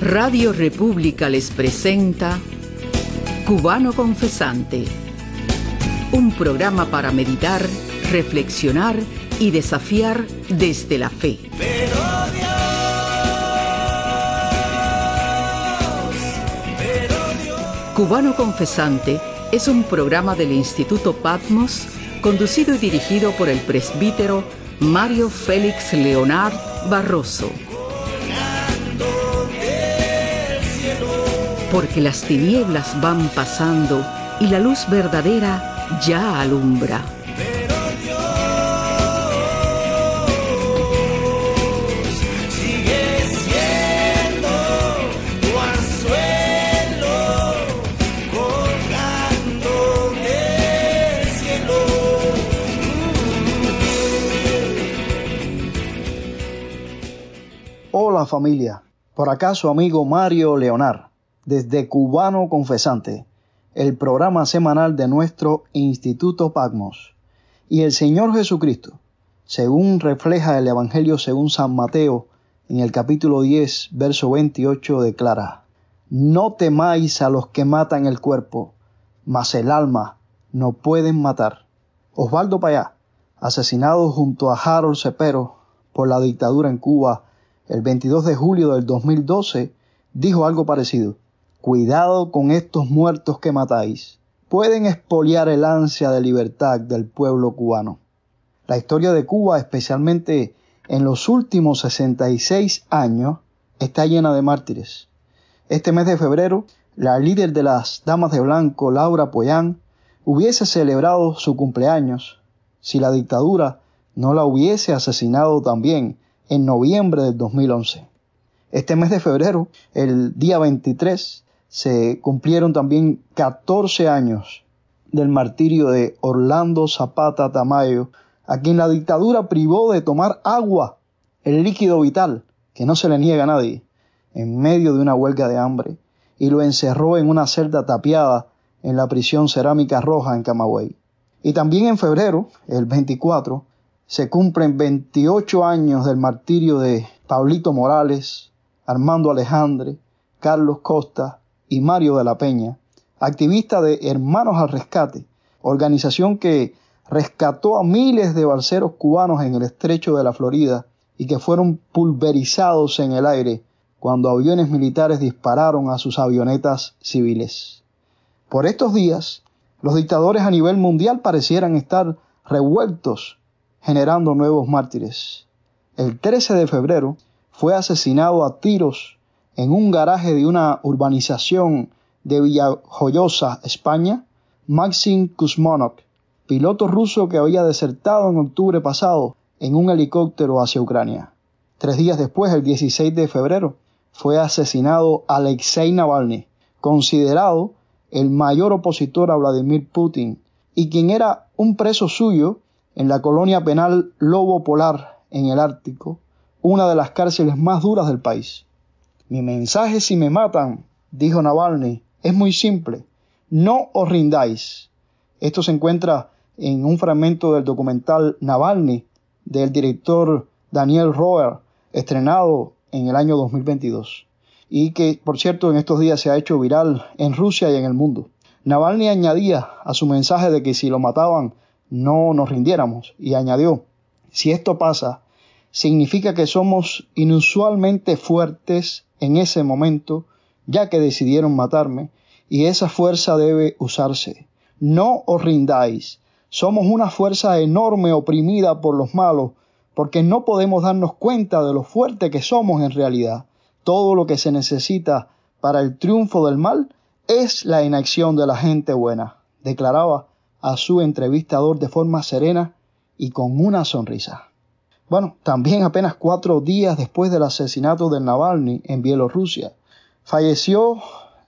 Radio República les presenta Cubano Confesante, un programa para meditar, reflexionar y desafiar desde la fe. Cubano Confesante es un programa del Instituto Patmos conducido y dirigido por el presbítero Mario Félix Leonard Barroso. Porque las tinieblas van pasando y la luz verdadera ya alumbra. Hola familia, por acá su amigo Mario Leonard, desde Cubano Confesante, el programa semanal de nuestro Instituto Pagmos. Y el Señor Jesucristo, según refleja el Evangelio según San Mateo, en el capítulo 10, verso 28, declara, No temáis a los que matan el cuerpo, mas el alma no pueden matar. Osvaldo Payá, asesinado junto a Harold Cepero por la dictadura en Cuba el 22 de julio del 2012, dijo algo parecido. Cuidado con estos muertos que matáis. Pueden expoliar el ansia de libertad del pueblo cubano. La historia de Cuba, especialmente en los últimos 66 años, está llena de mártires. Este mes de febrero, la líder de las Damas de Blanco, Laura Poyán, hubiese celebrado su cumpleaños si la dictadura no la hubiese asesinado también en noviembre del 2011. Este mes de febrero, el día 23, se cumplieron también 14 años del martirio de Orlando Zapata Tamayo, a quien la dictadura privó de tomar agua, el líquido vital, que no se le niega a nadie, en medio de una huelga de hambre, y lo encerró en una celda tapiada en la prisión Cerámica Roja en Camagüey. Y también en febrero, el 24, se cumplen 28 años del martirio de Pablito Morales, Armando Alejandre, Carlos Costa y Mario de la Peña, activista de Hermanos al Rescate, organización que rescató a miles de balseros cubanos en el estrecho de la Florida y que fueron pulverizados en el aire cuando aviones militares dispararon a sus avionetas civiles. Por estos días, los dictadores a nivel mundial parecieran estar revueltos generando nuevos mártires. El 13 de febrero fue asesinado a tiros en un garaje de una urbanización de Villajoyosa, España, Maxim Kuzmonok, piloto ruso que había desertado en octubre pasado en un helicóptero hacia Ucrania. Tres días después, el 16 de febrero, fue asesinado Alexei Navalny, considerado el mayor opositor a Vladimir Putin y quien era un preso suyo en la colonia penal Lobo Polar en el Ártico, una de las cárceles más duras del país. Mi mensaje si me matan, dijo Navalny, es muy simple. No os rindáis. Esto se encuentra en un fragmento del documental Navalny del director Daniel Roer, estrenado en el año 2022 y que, por cierto, en estos días se ha hecho viral en Rusia y en el mundo. Navalny añadía a su mensaje de que si lo mataban no nos rindiéramos. Y añadió, si esto pasa, significa que somos inusualmente fuertes en ese momento, ya que decidieron matarme, y esa fuerza debe usarse. No os rindáis. Somos una fuerza enorme oprimida por los malos, porque no podemos darnos cuenta de lo fuerte que somos en realidad. Todo lo que se necesita para el triunfo del mal es la inacción de la gente buena, declaraba a su entrevistador de forma serena y con una sonrisa. Bueno, también apenas cuatro días después del asesinato de Navalny en Bielorrusia, falleció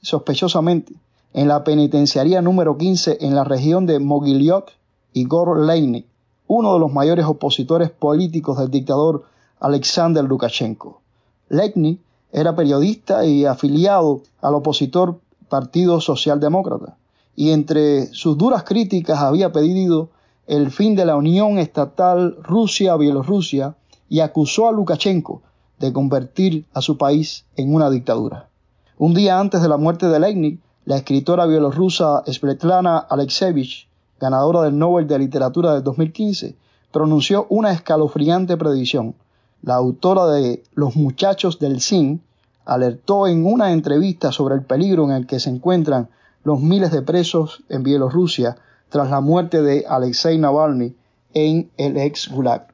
sospechosamente en la penitenciaría número 15 en la región de Mogilyok Igor Leinik, uno de los mayores opositores políticos del dictador Alexander Lukashenko. Leinik era periodista y afiliado al opositor Partido Socialdemócrata y entre sus duras críticas había pedido el fin de la unión estatal Rusia-Bielorrusia y acusó a Lukashenko de convertir a su país en una dictadura. Un día antes de la muerte de Lenin, la escritora bielorrusa Svetlana Alexievich, ganadora del Nobel de Literatura del 2015, pronunció una escalofriante predicción. La autora de Los muchachos del Sin alertó en una entrevista sobre el peligro en el que se encuentran los miles de presos en Bielorrusia tras la muerte de Alexei Navalny en el ex Gulag.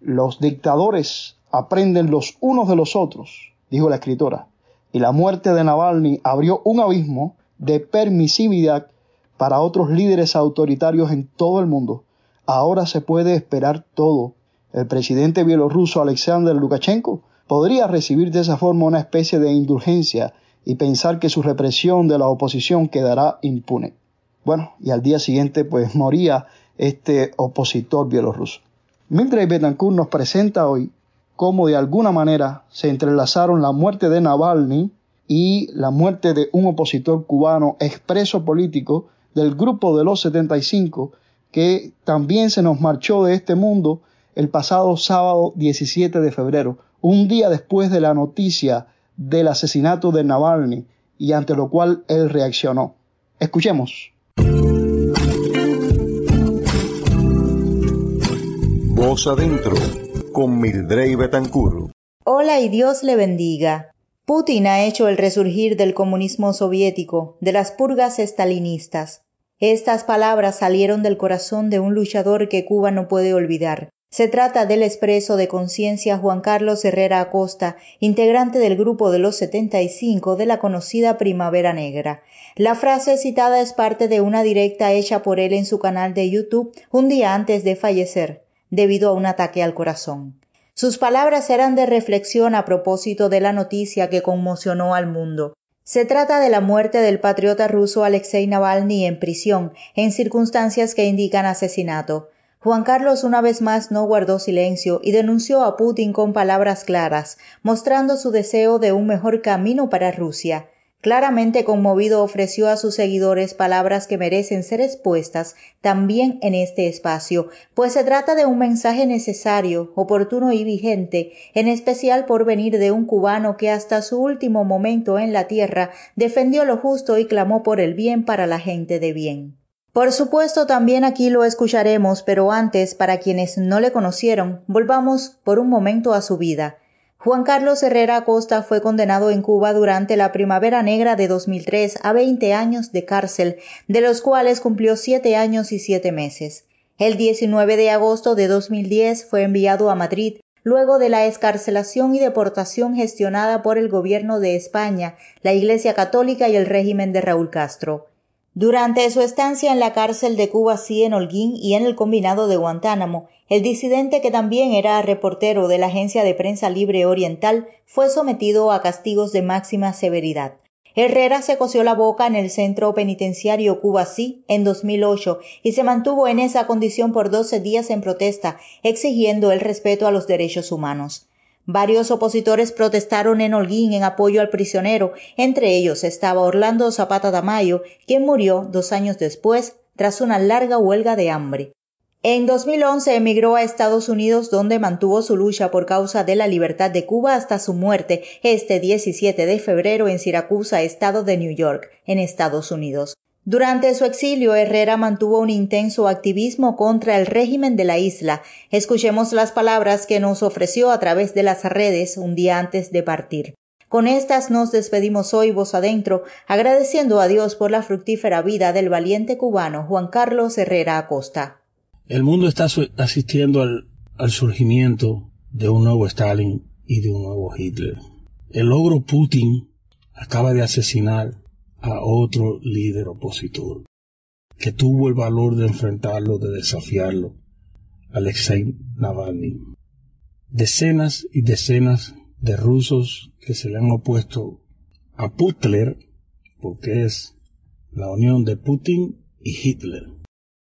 Los dictadores aprenden los unos de los otros, dijo la escritora, y la muerte de Navalny abrió un abismo de permisividad para otros líderes autoritarios en todo el mundo. Ahora se puede esperar todo. El presidente bielorruso Alexander Lukashenko podría recibir de esa forma una especie de indulgencia y pensar que su represión de la oposición quedará impune. Bueno, y al día siguiente pues moría este opositor bielorruso. Mildred Betancourt nos presenta hoy cómo de alguna manera se entrelazaron la muerte de Navalny y la muerte de un opositor cubano expreso político del grupo de los 75 que también se nos marchó de este mundo el pasado sábado 17 de febrero, un día después de la noticia del asesinato de Navalny y ante lo cual él reaccionó. Escuchemos. Voz adentro con Mildred Betancourt. Hola y Dios le bendiga. Putin ha hecho el resurgir del comunismo soviético, de las purgas estalinistas. Estas palabras salieron del corazón de un luchador que Cuba no puede olvidar. Se trata del expreso de conciencia Juan Carlos Herrera Acosta, integrante del grupo de los 75 de la conocida Primavera Negra. La frase citada es parte de una directa hecha por él en su canal de YouTube un día antes de fallecer, debido a un ataque al corazón. Sus palabras eran de reflexión a propósito de la noticia que conmocionó al mundo. Se trata de la muerte del patriota ruso Alexei Navalny en prisión, en circunstancias que indican asesinato. Juan Carlos una vez más no guardó silencio y denunció a Putin con palabras claras, mostrando su deseo de un mejor camino para Rusia. Claramente conmovido ofreció a sus seguidores palabras que merecen ser expuestas también en este espacio, pues se trata de un mensaje necesario, oportuno y vigente, en especial por venir de un cubano que hasta su último momento en la tierra defendió lo justo y clamó por el bien para la gente de bien. Por supuesto, también aquí lo escucharemos, pero antes, para quienes no le conocieron, volvamos por un momento a su vida. Juan Carlos Herrera Acosta fue condenado en Cuba durante la Primavera Negra de 2003 a 20 años de cárcel, de los cuales cumplió siete años y siete meses. El 19 de agosto de 2010 fue enviado a Madrid luego de la escarcelación y deportación gestionada por el gobierno de España, la Iglesia Católica y el régimen de Raúl Castro. Durante su estancia en la cárcel de Cuba sí en Holguín y en el combinado de Guantánamo, el disidente, que también era reportero de la agencia de prensa libre oriental, fue sometido a castigos de máxima severidad. Herrera se coció la boca en el centro penitenciario Cuba Sí en 2008 y se mantuvo en esa condición por 12 días en protesta, exigiendo el respeto a los derechos humanos. Varios opositores protestaron en Holguín en apoyo al prisionero, entre ellos estaba Orlando Zapata Tamayo, quien murió dos años después tras una larga huelga de hambre. En 2011 emigró a Estados Unidos donde mantuvo su lucha por causa de la libertad de Cuba hasta su muerte este 17 de febrero en Siracusa, estado de New York, en Estados Unidos. Durante su exilio, Herrera mantuvo un intenso activismo contra el régimen de la isla. Escuchemos las palabras que nos ofreció a través de las redes un día antes de partir. Con estas nos despedimos hoy vos adentro, agradeciendo a Dios por la fructífera vida del valiente cubano Juan Carlos Herrera Acosta. El mundo está asistiendo al, surgimiento de un nuevo Stalin y de un nuevo Hitler. El logro Putin acaba de asesinar a otro líder opositor que tuvo el valor de enfrentarlo, de desafiarlo, Alexei Navalny. Decenas y decenas de rusos que se le han opuesto a Putler, porque es la unión de Putin y Hitler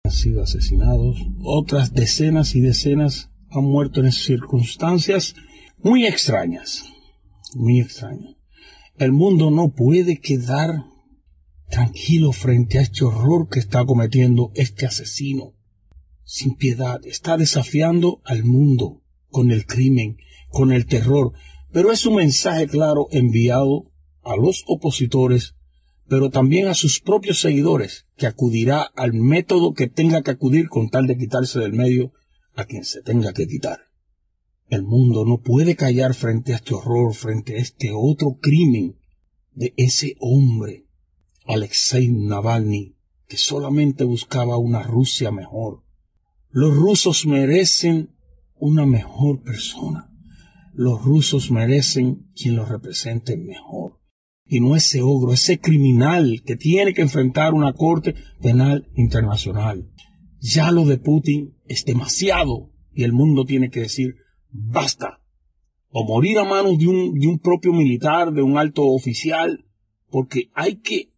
han sido asesinados, otras decenas y decenas han muerto en circunstancias muy extrañas, muy extrañas. El mundo no puede quedar tranquilo frente a este horror que está cometiendo este asesino. Sin piedad, está desafiando al mundo con el crimen, con el terror, pero es un mensaje claro enviado a los opositores, pero también a sus propios seguidores, que acudirá al método que tenga que acudir con tal de quitarse del medio a quien se tenga que quitar. El mundo no puede callar frente a este horror, frente a este otro crimen de ese hombre, Alexei Navalny, que solamente buscaba una Rusia mejor. Los rusos merecen una mejor persona. Los rusos merecen quien los represente mejor. Y no ese ogro, ese criminal que tiene que enfrentar una corte penal internacional. Ya lo de Putin es demasiado y el mundo tiene que decir basta. O morir a manos de un, de un propio militar, de un alto oficial, porque hay que,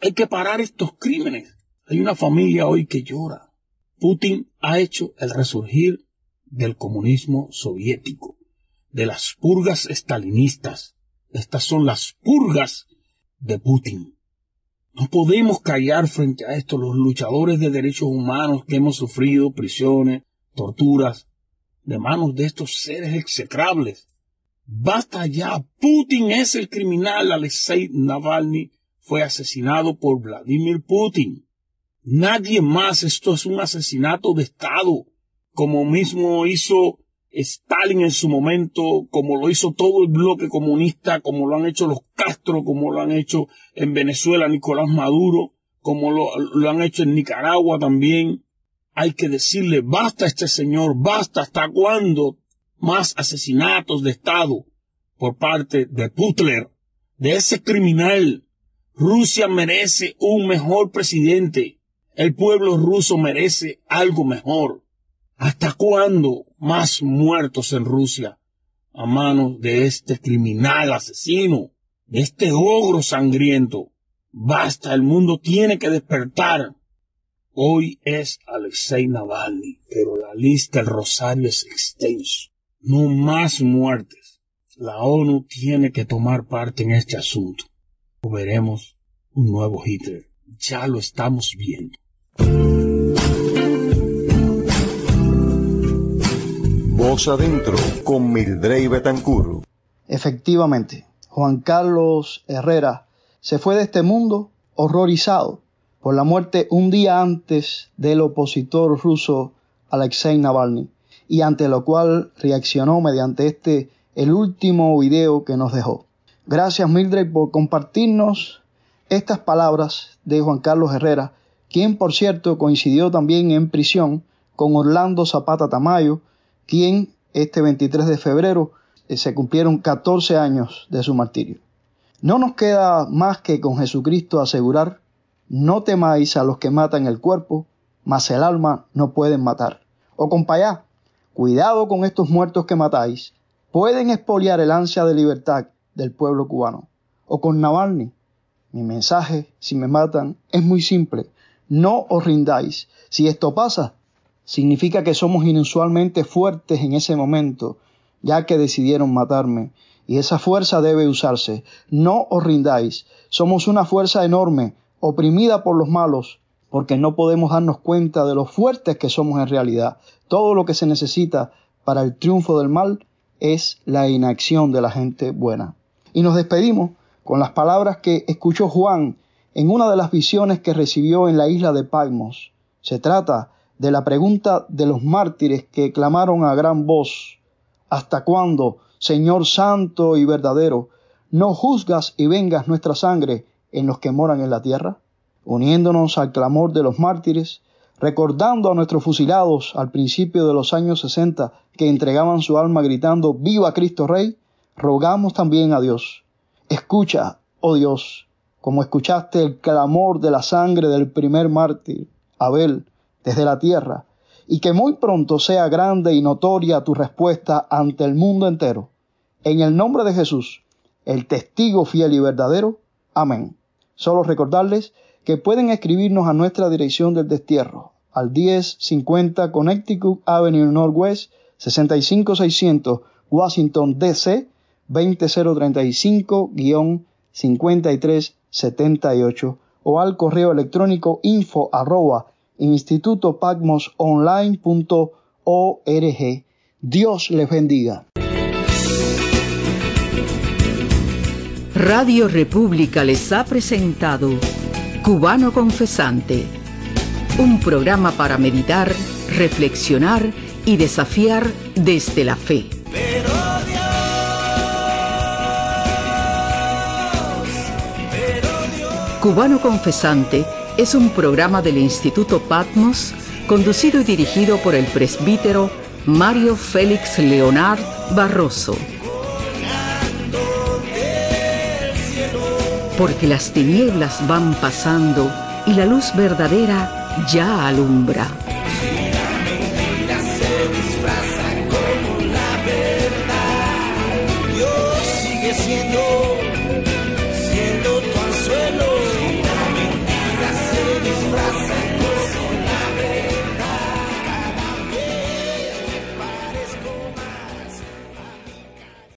hay que parar estos crímenes. Hay una familia hoy que llora. Putin ha hecho el resurgir del comunismo soviético, de las purgas estalinistas. Estas son las purgas de Putin. No podemos callar frente a esto los luchadores de derechos humanos que hemos sufrido prisiones, torturas, de manos de estos seres execrables. Basta ya, Putin es el criminal, Alexei Navalny fue asesinado por Vladimir Putin. Nadie más, esto es un asesinato de Estado, como mismo hizo Stalin en su momento, como lo hizo todo el bloque comunista, como lo han hecho los Castro, como lo han hecho en Venezuela Nicolás Maduro, como lo, han hecho en Nicaragua también. Hay que decirle, basta este señor, basta, ¿hasta cuándo? Más asesinatos de Estado por parte de Putler, de ese criminal. Rusia merece un mejor presidente. El pueblo ruso merece algo mejor. ¿Hasta cuándo más muertos en Rusia a manos de este criminal asesino, de este ogro sangriento? Basta, el mundo tiene que despertar. Hoy es Alexei Navalny, pero la lista, el rosario es extenso. No más muertes. La ONU tiene que tomar parte en este asunto. O veremos un nuevo Hitler. Ya lo estamos viendo. Adentro con Mildrey Betancourt. Efectivamente, Juan Carlos Herrera se fue de este mundo horrorizado por la muerte un día antes del opositor ruso Alexei Navalny y ante lo cual reaccionó mediante este el último video que nos dejó. Gracias Mildred por compartirnos estas palabras de Juan Carlos Herrera, quien por cierto coincidió también en prisión con Orlando Zapata Tamayo, quien este 23 de febrero eh, se cumplieron 14 años de su martirio. No nos queda más que con Jesucristo asegurar, no temáis a los que matan el cuerpo, mas el alma no pueden matar. O compayá, cuidado con estos muertos que matáis, pueden expoliar el ansia de libertad del pueblo cubano. O con Navalny, mi mensaje, si me matan, es muy simple, no os rindáis. Si esto pasa, significa que somos inusualmente fuertes en ese momento, ya que decidieron matarme, y esa fuerza debe usarse. No os rindáis, somos una fuerza enorme, oprimida por los malos, porque no podemos darnos cuenta de lo fuertes que somos en realidad. Todo lo que se necesita para el triunfo del mal es la inacción de la gente buena. Y nos despedimos con las palabras que escuchó Juan en una de las visiones que recibió en la isla de Palmos. Se trata de la pregunta de los mártires que clamaron a gran voz, ¿Hasta cuándo, Señor Santo y verdadero, no juzgas y vengas nuestra sangre en los que moran en la tierra? Uniéndonos al clamor de los mártires, recordando a nuestros fusilados al principio de los años sesenta que entregaban su alma gritando Viva Cristo Rey, rogamos también a Dios. Escucha, oh Dios, como escuchaste el clamor de la sangre del primer mártir, Abel, desde la tierra, y que muy pronto sea grande y notoria tu respuesta ante el mundo entero. En el nombre de Jesús, el testigo fiel y verdadero. Amén. Solo recordarles que pueden escribirnos a nuestra dirección del destierro, al 1050 Connecticut Avenue Northwest, 65600 Washington DC, 20355-5378 o al correo electrónico info institutopagmosonline.org. Dios les bendiga. Radio República les ha presentado Cubano Confesante, un programa para meditar, reflexionar y desafiar desde la fe. Cubano Confesante es un programa del Instituto Patmos conducido y dirigido por el presbítero Mario Félix Leonard Barroso. Porque las tinieblas van pasando y la luz verdadera ya alumbra.